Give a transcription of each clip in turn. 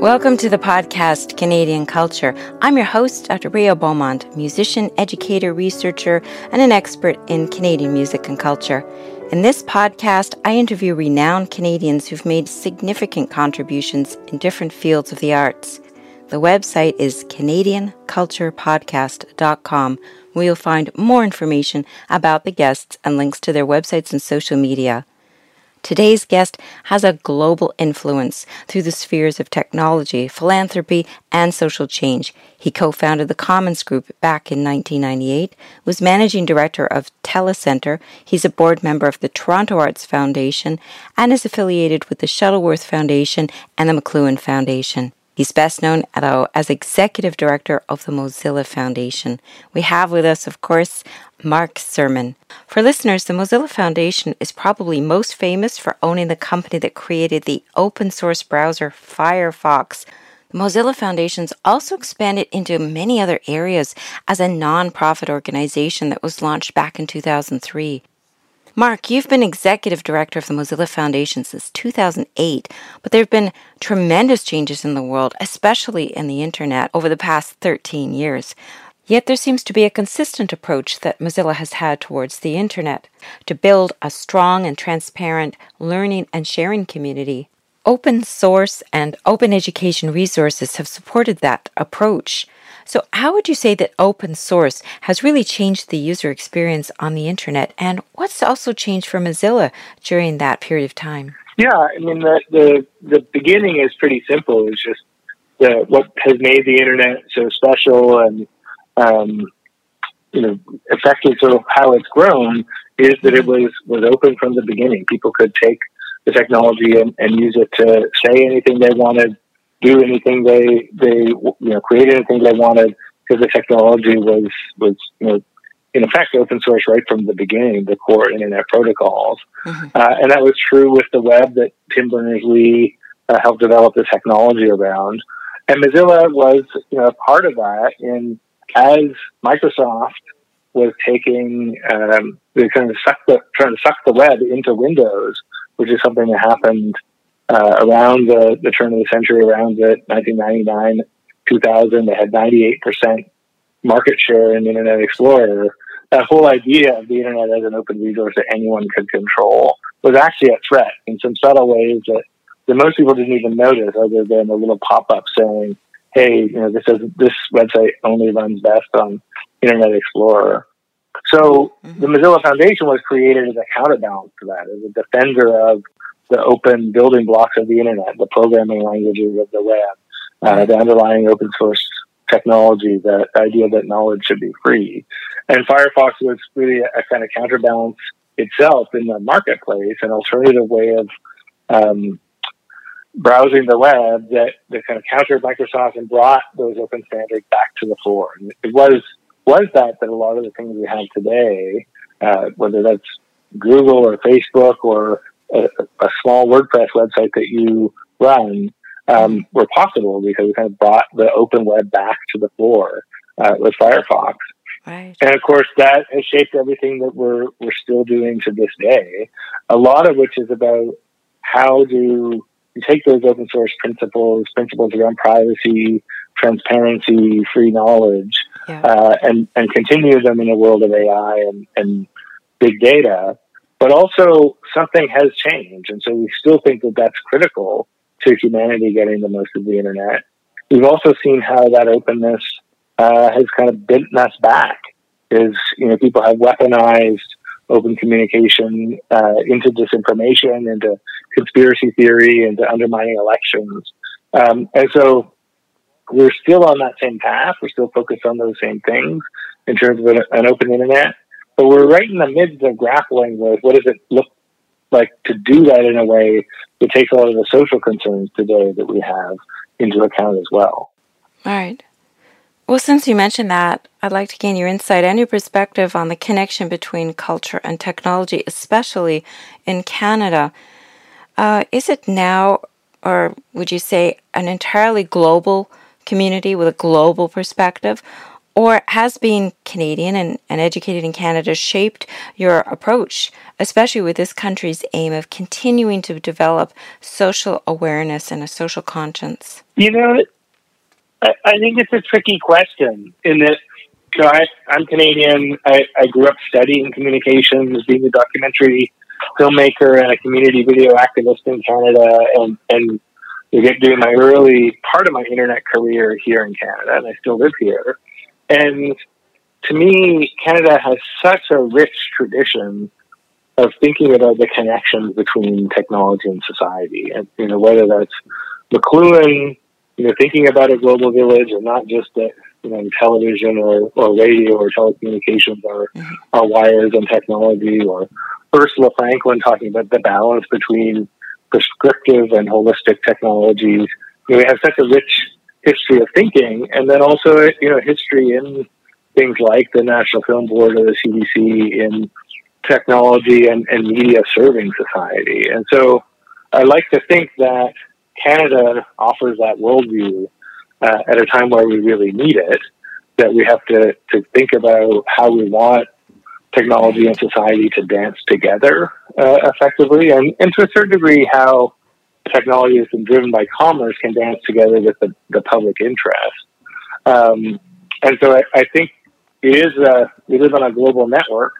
Welcome to the podcast Canadian Culture. I'm your host, Dr. Rhea Beaumont, musician, educator, researcher, and an expert in Canadian music and culture. In this podcast, I interview renowned Canadians who've made significant contributions in different fields of the arts. The website is CanadianCulturePodcast.com, where you'll find more information about the guests and links to their websites and social media. Today's guest has a global influence through the spheres of technology, philanthropy, and social change. He co founded the Commons Group back in 1998, was managing director of Telecenter. He's a board member of the Toronto Arts Foundation and is affiliated with the Shuttleworth Foundation and the McLuhan Foundation. He's best known as executive director of the Mozilla Foundation. We have with us, of course, Mark Surman. For listeners, the Mozilla Foundation is probably most famous for owning the company that created the open source browser Firefox. The Mozilla Foundation's also expanded into many other areas as a non-profit organization that was launched back in 2003. Mark, you've been executive director of the Mozilla Foundation since 2008, but there have been tremendous changes in the world, especially in the internet, over the past 13 years. Yet there seems to be a consistent approach that Mozilla has had towards the internet to build a strong and transparent learning and sharing community. Open source and open education resources have supported that approach. So, how would you say that open source has really changed the user experience on the internet? And what's also changed for Mozilla during that period of time? Yeah, I mean, the, the, the beginning is pretty simple. It's just the, what has made the internet so special and, um, you know, sort of how it's grown is that it was, was open from the beginning. People could take the technology and, and use it to say anything they wanted, do anything they they you know create anything they wanted because the technology was was you know in effect open source right from the beginning, the core internet protocols, mm-hmm. uh, and that was true with the web that Tim Berners Lee uh, helped develop the technology around, and Mozilla was you know part of that. In as Microsoft was taking um, they kind of suck the trying to suck the web into Windows, which is something that happened uh, around the, the turn of the century, around the 1999, 2000, they had 98% market share in Internet Explorer. That whole idea of the internet as an open resource that anyone could control was actually a threat in some subtle ways that, that most people didn't even notice, other than a little pop up saying, "Hey, you know, this is this website only runs best on Internet Explorer." So mm-hmm. the Mozilla Foundation was created as a counterbalance to that, as a defender of the open building blocks of the internet, the programming languages of the web, uh, the underlying open source technology, the idea that knowledge should be free. And Firefox was really a, a kind of counterbalance itself in the marketplace, an alternative way of um, browsing the web that, that kind of countered Microsoft and brought those open standards back to the fore. And it was was that that a lot of the things we have today, uh, whether that's Google or Facebook or a, a small WordPress website that you run um, were possible because we kind of brought the open web back to the floor uh, with Firefox. Right. And of course, that has shaped everything that we're we're still doing to this day. A lot of which is about how do you take those open source principles, principles around privacy, transparency, free knowledge, yeah. uh, and and continue them in a world of AI and, and big data, but also something has changed. And so we still think that that's critical to humanity getting the most of the internet. We've also seen how that openness uh, has kind of bent us back. Is you know people have weaponized open communication uh, into disinformation, into conspiracy theory, into undermining elections, um, and so we're still on that same path. We're still focused on those same things in terms of an, an open internet. But we're right in the midst of grappling with what does it look like to do that in a way that takes a lot of the social concerns today that we have into account as well. All right. Well, since you mentioned that, I'd like to gain your insight and your perspective on the connection between culture and technology, especially in Canada. Uh, is it now, or would you say, an entirely global community with a global perspective? Or has being Canadian and, and educated in Canada shaped your approach, especially with this country's aim of continuing to develop social awareness and a social conscience? You know, I, I think it's a tricky question in that you know, I, I'm Canadian. I, I grew up studying communications, being a documentary filmmaker and a community video activist in Canada, and and doing my early part of my internet career here in Canada, and I still live here. And to me, Canada has such a rich tradition of thinking about the connections between technology and society, and you know whether that's McLuhan, you know, thinking about a global village and not just a, you know television or, or radio or telecommunications or, mm-hmm. or wires and technology, or Ursula Franklin talking about the balance between prescriptive and holistic technologies. You know, we have such a rich history of thinking, and then also you know history in things like the National Film Board or the CBC in technology and, and media serving society. And so I like to think that Canada offers that worldview uh, at a time where we really need it, that we have to, to think about how we want technology and society to dance together uh, effectively, and, and to a certain degree, how technology that's been driven by commerce can dance together with the, the public interest. Um, and so I, I, think it is a, we live on a global network,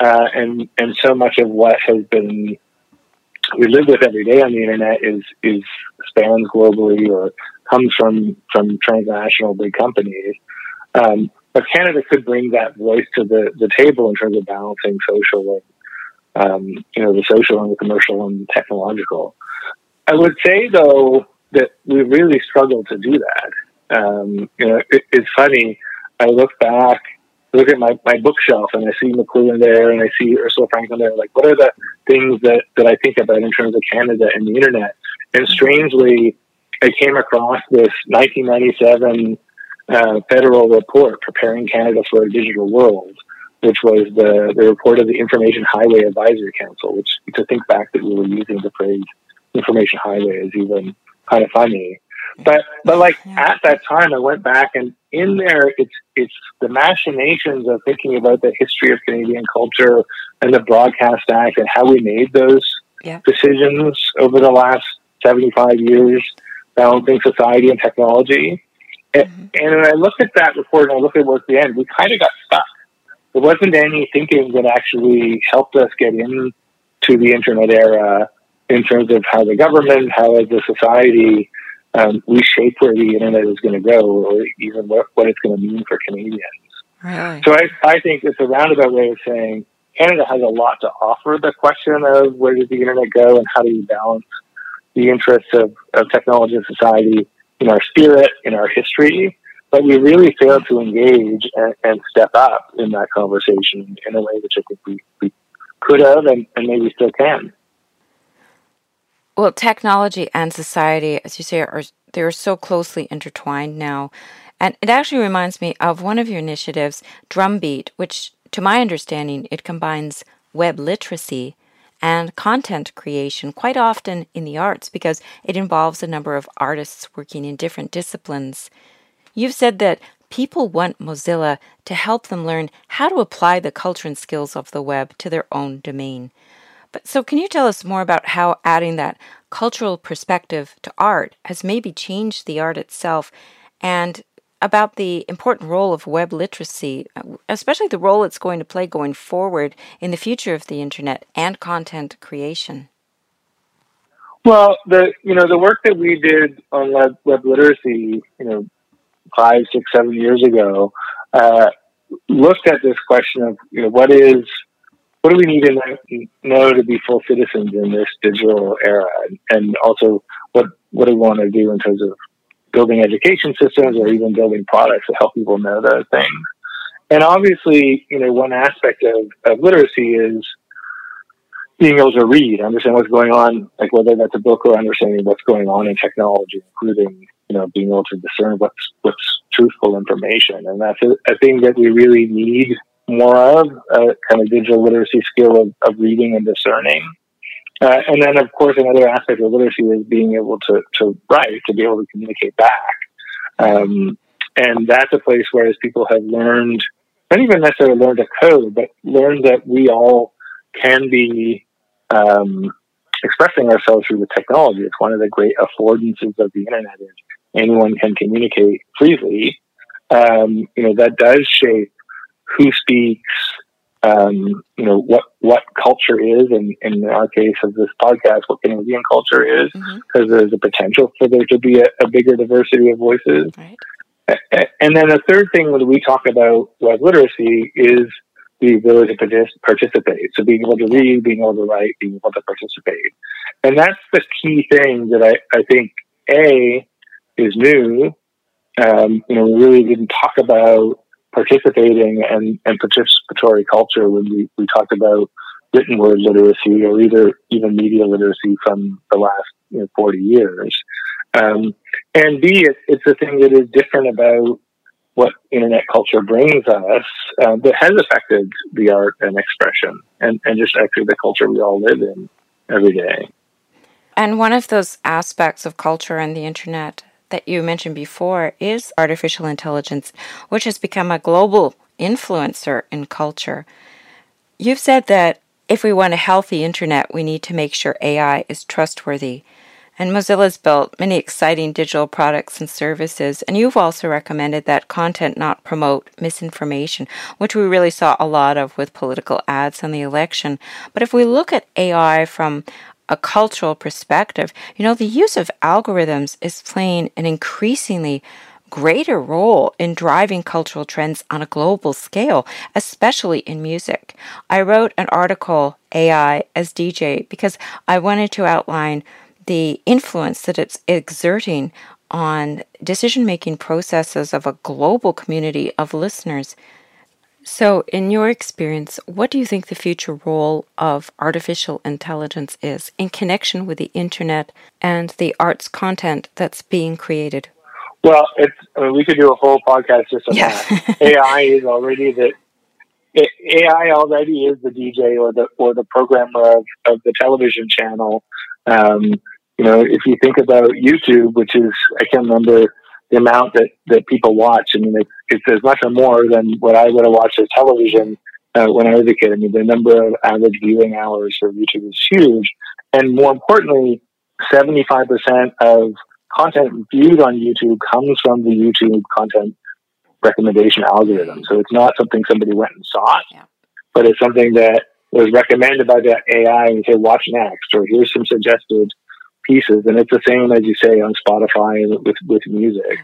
uh, and and so much of what has been we live with every day on the internet is is spans globally or comes from from transnational big companies. Um, but Canada could bring that voice to the, the table in terms of balancing social and um, you know the social and the commercial and the technological. I would say though that we really struggled to do that. Um, you know, it, it's funny. I look back, look at my, my bookshelf, and I see McLuhan there, and I see Ursula Franklin there. Like, what are the things that, that I think about in terms of Canada and the internet? And strangely, I came across this 1997 uh, federal report preparing Canada for a digital world, which was the, the report of the Information Highway Advisory Council, which to think back that we were using the phrase information highway is even kind of funny. But but like at that time I went back and in there it's it's the machinations of thinking about the history of Canadian culture and the Broadcast Act and how we made those yeah. decisions over the last seventy five years balancing society and technology. Mm-hmm. And, when I look at that report and I look at what's the end, we kind of got stuck. There wasn't any thinking that actually helped us get into the internet era in terms of how the government, how as a society, um, we shape where the internet is going to go, or even what, what it's going to mean for Canadians. Really? So I, I think it's a roundabout way of saying Canada has a lot to offer the question of where does the internet go and how do you balance the interests of, of technology and society in our spirit, in our history, but we really failed to engage and, and step up in that conversation in a way which I think we, we could have and, and maybe still can. Well, technology and society, as you say, are they're so closely intertwined now. And it actually reminds me of one of your initiatives, Drumbeat, which, to my understanding, it combines web literacy and content creation quite often in the arts because it involves a number of artists working in different disciplines. You've said that people want Mozilla to help them learn how to apply the culture and skills of the web to their own domain. But so, can you tell us more about how adding that cultural perspective to art has maybe changed the art itself and about the important role of web literacy, especially the role it's going to play going forward in the future of the internet and content creation? Well, the you know the work that we did on web, web literacy, you know, five, six, seven years ago, uh, looked at this question of you know what is what do we need to know to be full citizens in this digital era, and also what what do we want to do in terms of building education systems or even building products to help people know those things. And obviously, you know, one aspect of, of literacy is being able to read, understand what's going on, like whether that's a book or understanding what's going on in technology, including, you know, being able to discern what's, what's truthful information. And that's a, a thing that we really need more of, a kind of digital literacy skill of, of reading and discerning. Uh, and then, of course, another aspect of literacy is being able to, to write, to be able to communicate back. Um, and that's a place where as people have learned, not even necessarily learned to code, but learned that we all can be um, expressing ourselves through the technology. It's one of the great affordances of the internet is anyone can communicate freely. Um, you know, that does shape who speaks, um, you know, what, what culture is, and, in our case of this podcast, what Canadian culture is, because mm-hmm. there's a potential for there to be a, a bigger diversity of voices. Right. And then the third thing that we talk about with literacy is the ability to participate. So being able to read, being able to write, being able to participate. And that's the key thing that I, I think, A, is new. Um, you know, we really didn't talk about participating and, and participatory culture when we, we talked about written word literacy or either even media literacy from the last you know, 40 years. Um, and B, it, it's a thing that is different about what internet culture brings us uh, that has affected the art and expression and, and just actually the culture we all live in every day. And one of those aspects of culture and the internet that you mentioned before is artificial intelligence, which has become a global influencer in culture. You've said that if we want a healthy internet, we need to make sure AI is trustworthy. And Mozilla's built many exciting digital products and services. And you've also recommended that content not promote misinformation, which we really saw a lot of with political ads on the election. But if we look at AI from a cultural perspective, you know, the use of algorithms is playing an increasingly greater role in driving cultural trends on a global scale, especially in music. I wrote an article, AI as DJ, because I wanted to outline the influence that it's exerting on decision making processes of a global community of listeners. So, in your experience, what do you think the future role of artificial intelligence is in connection with the internet and the arts content that's being created? Well, it's I mean, we could do a whole podcast just on yeah. that. AI is already the AI already is the DJ or the or the programmer of, of the television channel. Um, you know, if you think about YouTube, which is, I can't remember the amount that, that people watch. I mean, it's, it's as much or more than what I would have watched as television uh, when I was a kid. I mean, the number of average viewing hours for YouTube is huge. And more importantly, 75% of content viewed on YouTube comes from the YouTube content recommendation algorithm. So it's not something somebody went and saw, yeah. but it's something that was recommended by the AI and say, watch next, or here's some suggested pieces, and it's the same as you say on Spotify with with music.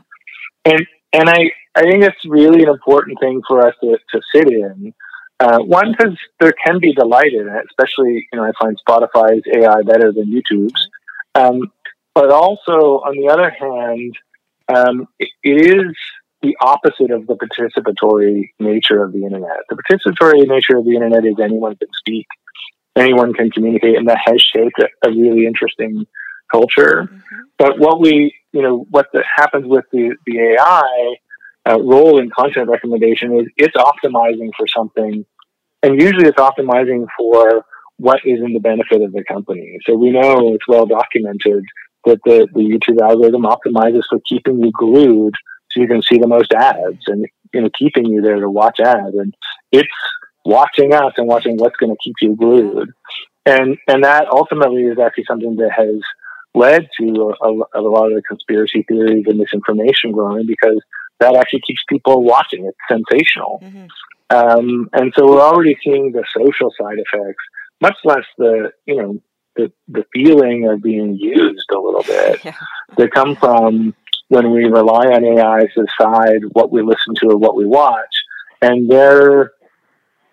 And and I I think it's really an important thing for us to to sit in. Uh, one, because there can be delight in it, especially you know I find Spotify's AI better than YouTube's. Um, but also, on the other hand, um, it, is the opposite of the participatory nature of the internet. The participatory nature of the internet is anyone can speak, anyone can communicate, and that has shaped a, a really interesting culture. Mm-hmm. But what we, you know, what the, happens with the, the AI uh, role in content recommendation is it's optimizing for something, and usually it's optimizing for what is in the benefit of the company. So we know it's well documented that the, the YouTube algorithm optimizes for keeping you glued so you can see the most ads and you know keeping you there to watch ads and it's watching us and watching what's going to keep you glued and and that ultimately is actually something that has led to a, a, lot of the conspiracy theories and misinformation growing because that actually keeps people watching. It's sensational. Mm-hmm. Um, and so we're already seeing the social side effects, much less the, you know, the, the feeling of being used a little bit yeah. that come from when we rely on AI to decide what we listen to or what we watch. And their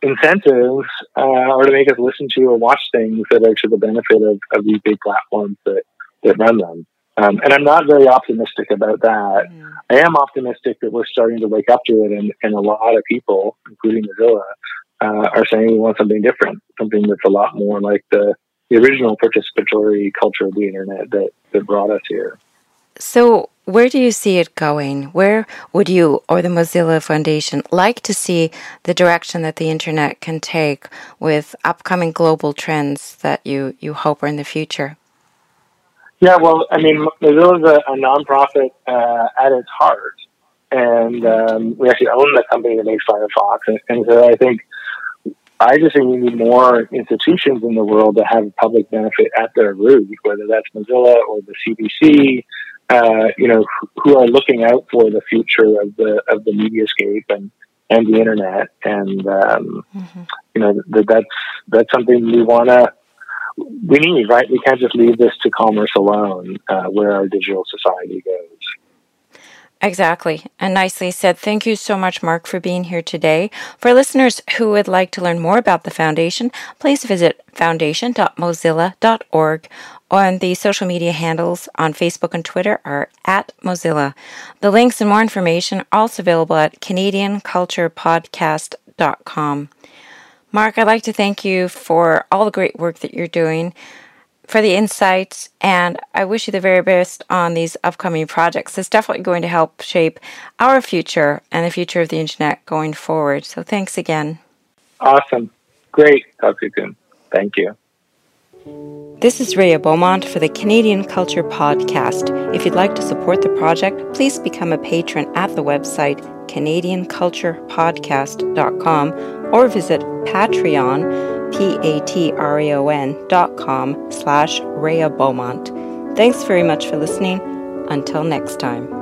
incentives uh, are to make us listen to or watch things that are to the benefit of, of these big platforms that that run them. Um, and I'm not very optimistic about that. Mm. I am optimistic that we're starting to wake up to it, and, and a lot of people, including Mozilla, uh, are saying we want something different, something that's a lot more like the, the original participatory culture of the internet that, that brought us here. So, where do you see it going? Where would you or the Mozilla Foundation like to see the direction that the internet can take with upcoming global trends that you, you hope are in the future? Yeah, well, I mean, Mozilla is a, a nonprofit uh, at its heart, and um, we actually own the company that makes Firefox. And, and so I think I just think we need more institutions in the world that have public benefit at their root, whether that's Mozilla or the CBC, uh, you know, who are looking out for the future of the of the mediascape and and the internet. And um, mm-hmm. you know, that that's that's something we want to we need, right? We can't just leave this to commerce alone, uh, where our digital society goes. Exactly. And nicely said. Thank you so much, Mark, for being here today. For listeners who would like to learn more about the foundation, please visit foundation.mozilla.org. On the social media handles on Facebook and Twitter are at Mozilla. The links and more information are also available at CanadianCulturePodcast.com. Mark, I'd like to thank you for all the great work that you're doing for the insights, and I wish you the very best on these upcoming projects. It's definitely going to help shape our future and the future of the internet going forward. So thanks again. Awesome. Great. You soon. Thank you. This is Rhea Beaumont for the Canadian Culture Podcast. If you'd like to support the project, please become a patron at the website canadianculturepodcast.com or visit Patreon P-A-T-R-E-O-N dot com slash Rhea Beaumont. Thanks very much for listening. Until next time.